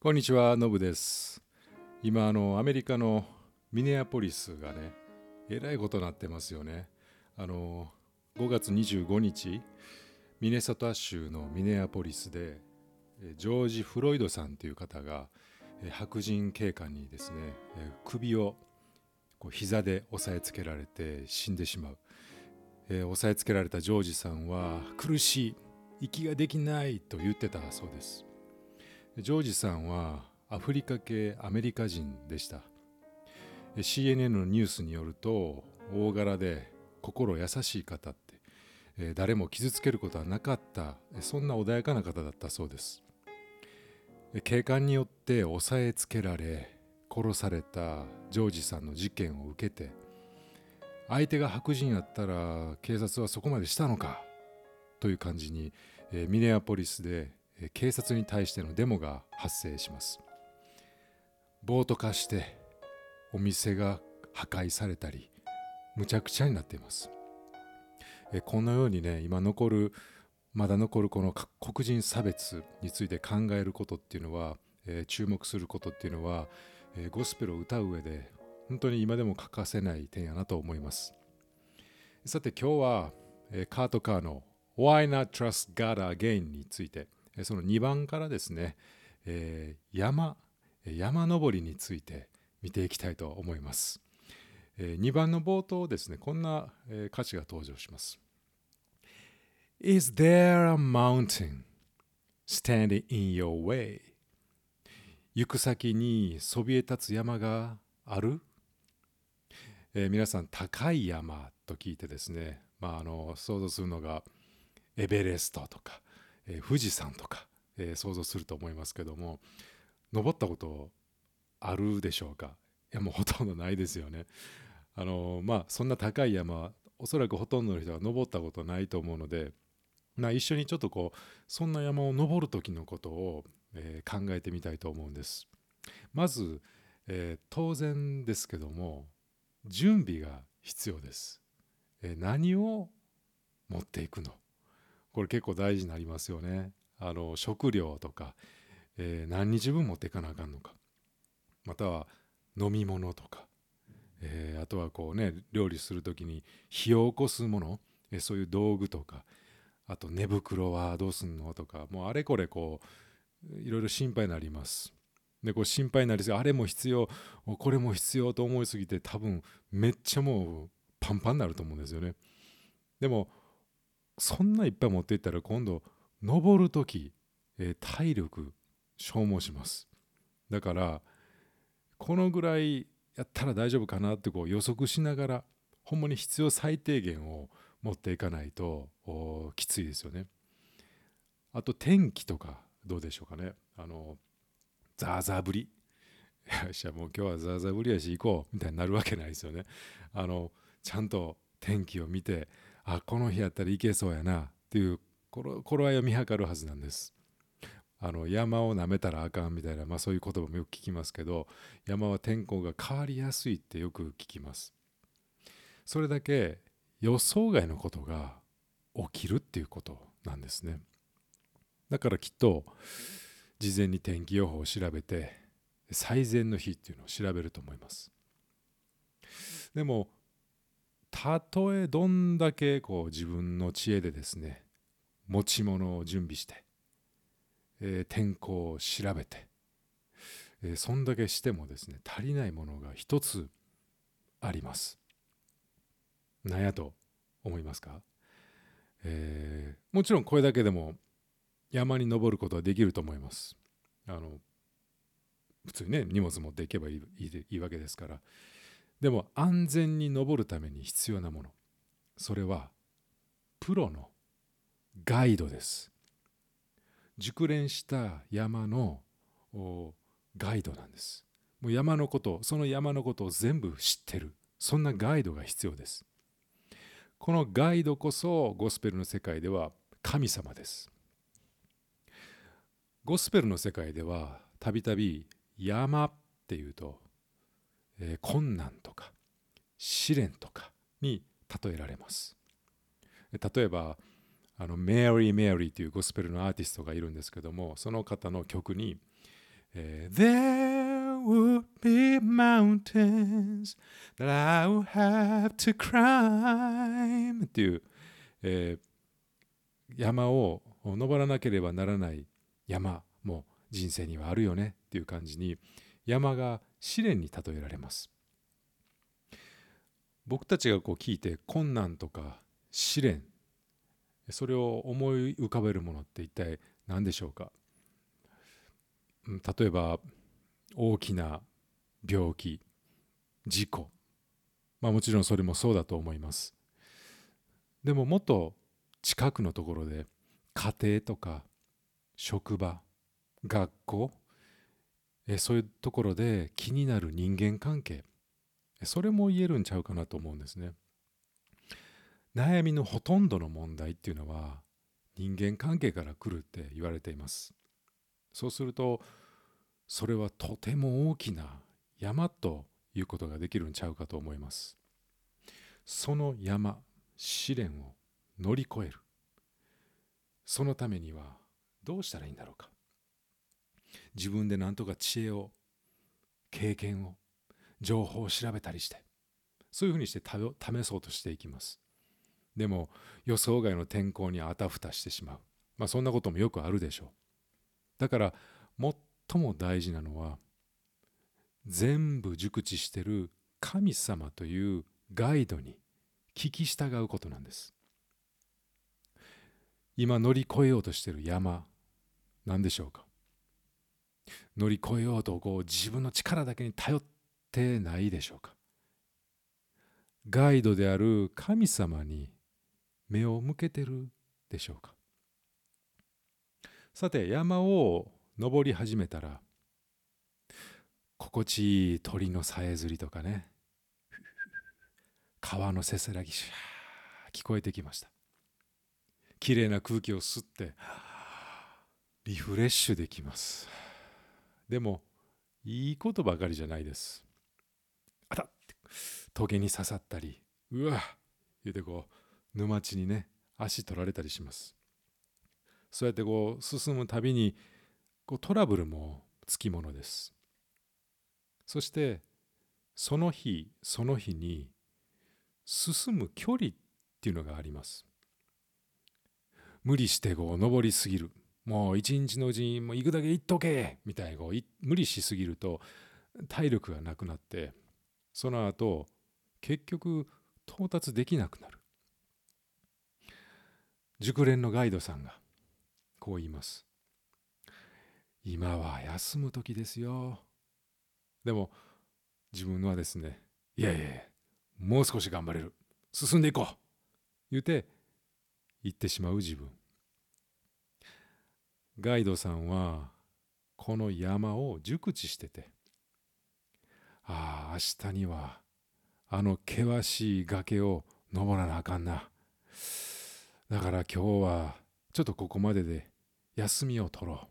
こんにちは、のぶです。今、あの、アメリカのミネアポリスがね、えらいことになってますよね。あの、5月25日、ミネソタ州のミネアポリスで、ジョージ・フロイドさんという方が、白人警官にですね、首をこう膝で押さえつけられて死んでしまう。えー押さえつけられたジョージさんは苦しい息ができないと言ってたそうですジョージさんはアフリカ系アメリカ人でした。CNN のニュースによると大柄で心優しい方ってえ誰も傷つけることはなかったそんな穏やかな方だったそうです。警官によって押さえつけられ殺されたジョージさんの事件を受けて相手が白人やったら警察はそこまでしたのかという感じに、えミネアポリスで、警察に対してのデモが発生します。暴徒化してお店が破壊されたりむちゃくちゃになっています、このようにね今残るまだ残るこの黒人差別について考えることっていうのは、え注目することっていうのは、えゴスペルを歌う上で本当に今でも欠かせない点やなと思います。さて今日は、えカート・カーの Why Not Trust God Again について、その2番からですね、えー山、山登りについて見ていきたいと思います。え2番の冒頭ですね、こんな、えー歌詞が登場します。Is there a mountain standing in your way? 行く先にそびえ立つ山がある？えー皆さん高い山と聞いてですね、まあ、あの想像するのがエベレストとか、えー富士山とか、えー想像すると思いますけども登ったことあるでしょうか？いやもうほとんどないですよね。あのまあそんな高い山おそらくほとんどの人が登ったことないと思うので、まあ、一緒にちょっとこうそんな山を登る時のことを、えー考えてみたいと思うんです。まず、えー当然ですけども準備が必要です。え何を持っていくの？これ結構大事になりますよね。あの食料とか、えー何日分持っていかなあかんのかまたは飲み物とか、えーあとはこうね料理する時に火を起こすもの、えーそういう道具とかあと寝袋はどうすんのとかもうあれこれこういろいろ心配になります。でこう心配になりすぎあれも必要これも必要と思いすぎて多分めっちゃもうパンパンになると思うんですよね。でもそんないっぱい持っていったら今度登る時、えー体力消耗します。だからこのぐらいやったら大丈夫かなってこう予測しながらほんまに必要最低限を持っていかないときついですよね。あと天気とかどうでしょうかね。あのザーザー降りよっしゃもう今日はザーザー降りやし行こうみたいになるわけないですよね。あのちゃんと天気を見てあこの日やったらいけそうやなっていう頃頃合いを見計るはずなんです。あの山を舐めたらあかんみたいな、まあ、そういう言葉もよく聞きますけど山は天候が変わりやすいってよく聞きます。それだけ予想外のことが起きるっていうことなんですね。だからきっと事前に天気予報を調べて最善の日っていうのを調べると思います。でもたとえどんだけこう自分の知恵でですね持ち物を準備して、えー天候を調べて、えーそんだけしてもですね足りないものが一つあります。何やと思いますか、えーもちろんこれだけでも山に登ることはできると思います。あの普通にね荷物持っていけばいいいいわけですからでも安全に登るために必要なもの。それはプロのガイドです。熟練した山のガイドなんです。もう山のことその山のことを全部知ってる。そんなガイドが必要です。このガイドこそゴスペルの世界では神様です。ゴスペルの世界ではたびたび山っていうと、えー困難とか試練とかに例えられます。例えばあのメアリー・メアリーというゴスペルのアーティストがいるんですけどもその方の曲に、えー There would be mountains that I would have to climb っていう、えー山を登らなければならない山も人生にはあるよねっていう感じに山が試練に例えられます。僕たちがこう聞いて困難とか試練それを思い浮かべるものって一体何でしょうか？例えば大きな病気事故。まあもちろんそれもそうだと思います。でももっと近くのところで家庭とか職場学校えそういうところで気になる人間関係。それも言えるんちゃうかなと思うんですね。悩みのほとんどの問題っていうのは人間関係から来るって言われています。そうするとそれはとても大きな山ということができるんちゃうかと思います。その山試練を乗り越える。そのためにはどうしたらいいんだろうか。自分で何とか知恵を経験を情報を調べたりしてそういうふうにして試そうとしていきます。でも予想外の天候にあたふたしてしまう。まあそんなこともよくあるでしょう。だから最も大事なのは全部熟知してる神様というガイドに聞き従うことなんです。今乗り越えようとしてる山何でしょうか？乗り越えようとこう自分の力だけに頼ってないでしょうか。ガイドである神様に目を向けてるでしょうか。さて山を登り始めたら心地いい鳥のさえずりとかね川のせせらぎシャー聞こえてきました。きれいな空気を吸ってリフレッシュできます。でもいいことばかりじゃないです。あたってトゲに刺さったりうわ言うてこう沼地にね足取られたりします。そうやってこう進むたびにこうトラブルもつきものです。そしてその日その日に進む距離っていうのがあります。無理してこう登りすぎる。もう一日のうちにもう行くだけ行っとけみたいにこう無理しすぎると体力がなくなってその後結局到達できなくなる。熟練のガイドさんがこう言います。今は休む時ですよ。でも自分はですねいやいやいやもう少し頑張れる。進んでいこう。言うて言ってしまう自分。ガイドさんはこの山を熟知しててああ明日にはあの険しい崖を登らなあかんな。だから今日はちょっとここまでで休みを取ろう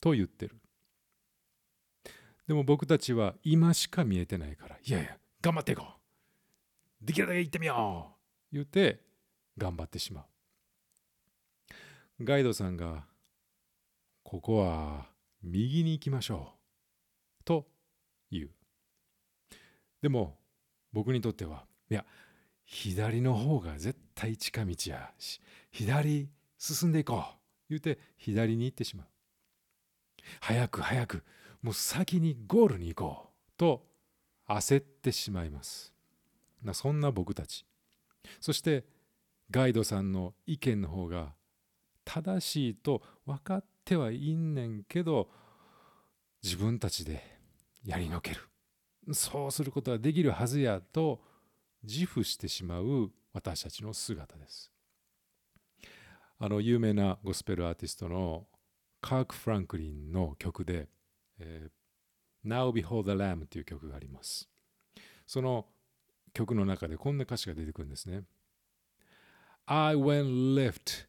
と言ってる。でも僕たちは今しか見えてないからいやいや頑張っていこう。できるだけ行ってみよう言って頑張ってしまう。ガイドさんがここは右に行きましょう。と言う。でも僕にとってはいや左の方が絶対近道やし左進んでいこう。言うて左に行ってしまう。早く早くもう先にゴールに行こうと焦ってしまいます。なそんな僕たち。そしてガイドさんの意見の方が正しいと分かってはいんねんけど自分たちでやりのける。そうすることはできるはずやと自負してしまう私たちの姿です。あの有名なゴスペルアーティストのカーク・フランクリンの曲で「えー、Now Behold the Lamb」という曲があります。その曲の中でこんな歌詞が出てくるんですね。I went left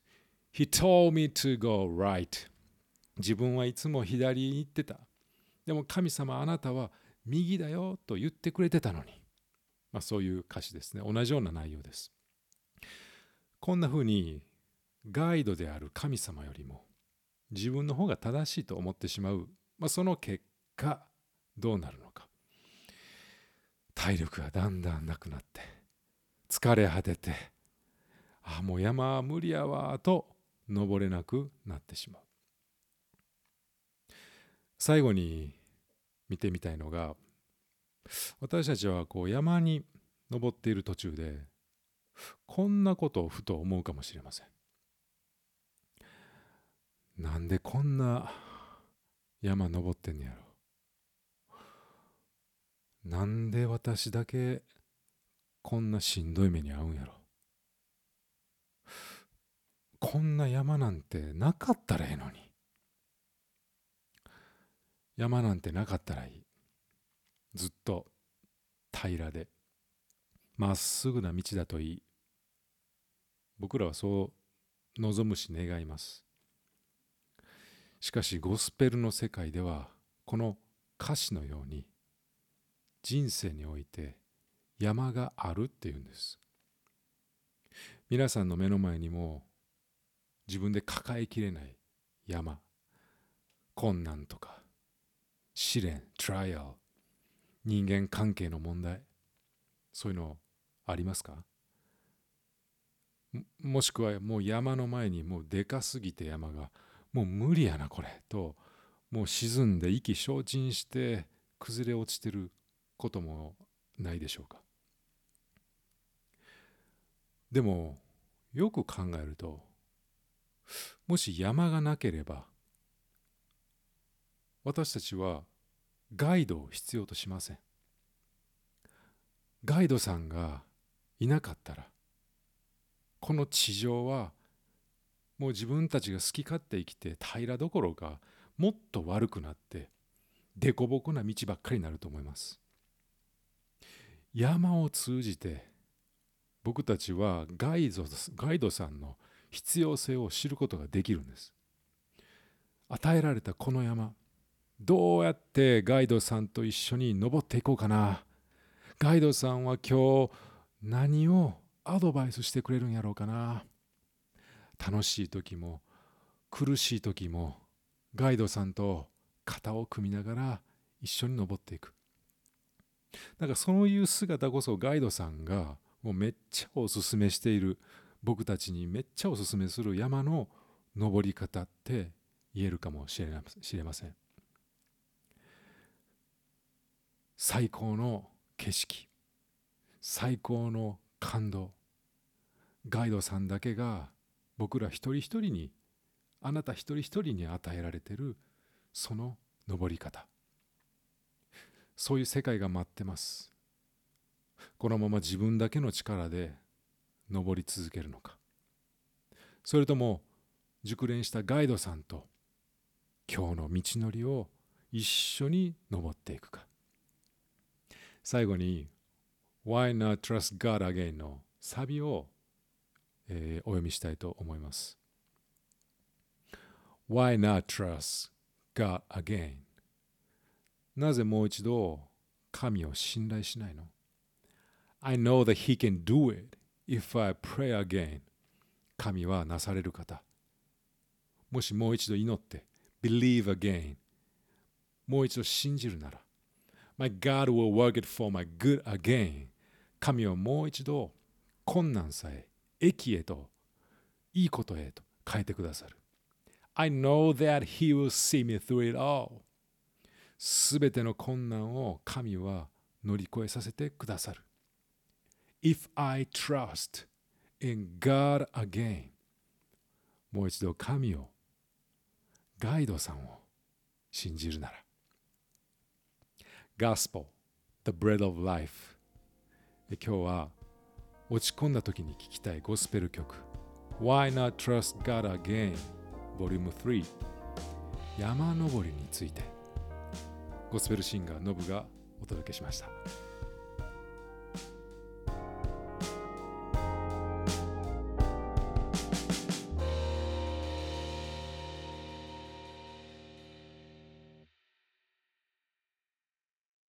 He told me to go right. 自分はいつも左に行ってた。でも神様あなたは右だよと言ってくれてたのに、まあ、そういう歌詞ですね。同じような内容です。こんなふうにガイドである神様よりも自分の方が正しいと思ってしまう、まあ、その結果どうなるのか。体力がだんだんなくなって疲れ果ててああもう山は無理やわと登れなくなってしまう。最後に見てみたいのが私たちはこう山に登っている途中でこんなことをふと思うかもしれません。なんでこんな山登ってんねやろ。なんで私だけこんなしんどい目に遭うんやろ。こんな山なんてなかったらええのに。山なんてなかったらいい。ずっと平らでまっすぐな道だといい。僕らはそう望むし願います。しかしゴスペルの世界ではこの歌詞のように人生において山があるっていうんです。皆さんの目の前にも自分で抱えきれない山困難とか試練トライアル人間関係の問題そういうのありますか？もしくはもう山の前にもうでかすぎて山がもう無理やなこれともう沈んで意気消沈して崩れ落ちてることもないでしょうか？でもよく考えるともし山がなければ私たちはガイドを必要としません。ガイドさんがいなかったらこの地上はもう自分たちが好き勝手生きて平らどころかもっと悪くなって凸凹な道ばっかりになると思います。山を通じて僕たちはガイドガイドさんの必要性を知ることができるんです。与えられたこの山どうやってガイドさんと一緒に登っていこうかな。ガイドさんは今日何をアドバイスしてくれるんやろうかな。楽しい時も苦しい時もガイドさんと肩を組みながら一緒に登っていく。なんかそういう姿こそガイドさんがもうめっちゃおすすめしている。僕たちにめっちゃおすすめする山の登り方って言えるかもしれません。最高の景色。最高の感動。ガイドさんだけが僕ら一人一人にあなた一人一人に与えられてるその登り方。そういう世界が待ってます。このまま自分だけの力で登り続けるのか。それとも熟練したガイドさんと今日の道のりを一緒に登っていくか。最後に Why not trust God again のサビを、えー、お読みしたいと思います Why not trust God again なぜもう一度神を信頼しないの I know that He can do it if I pray again 神はなされる方もしもう一度祈って believe again もう一度信じるなら My God will work it for my good again 神はもう一度困難さえ益へといいことへと変えてくださる I know that He will see me through it all すべての困難を神は乗り越えさせてくださる If I trust in God again もう一度神をガイドさんを信じるなら Gospel The Bread of Life 今日は落ち込んだ時に聞きたいゴスペル曲 Why Not Trust God Again Volume 3山登りについてゴスペルシンガーノブがお届けしました。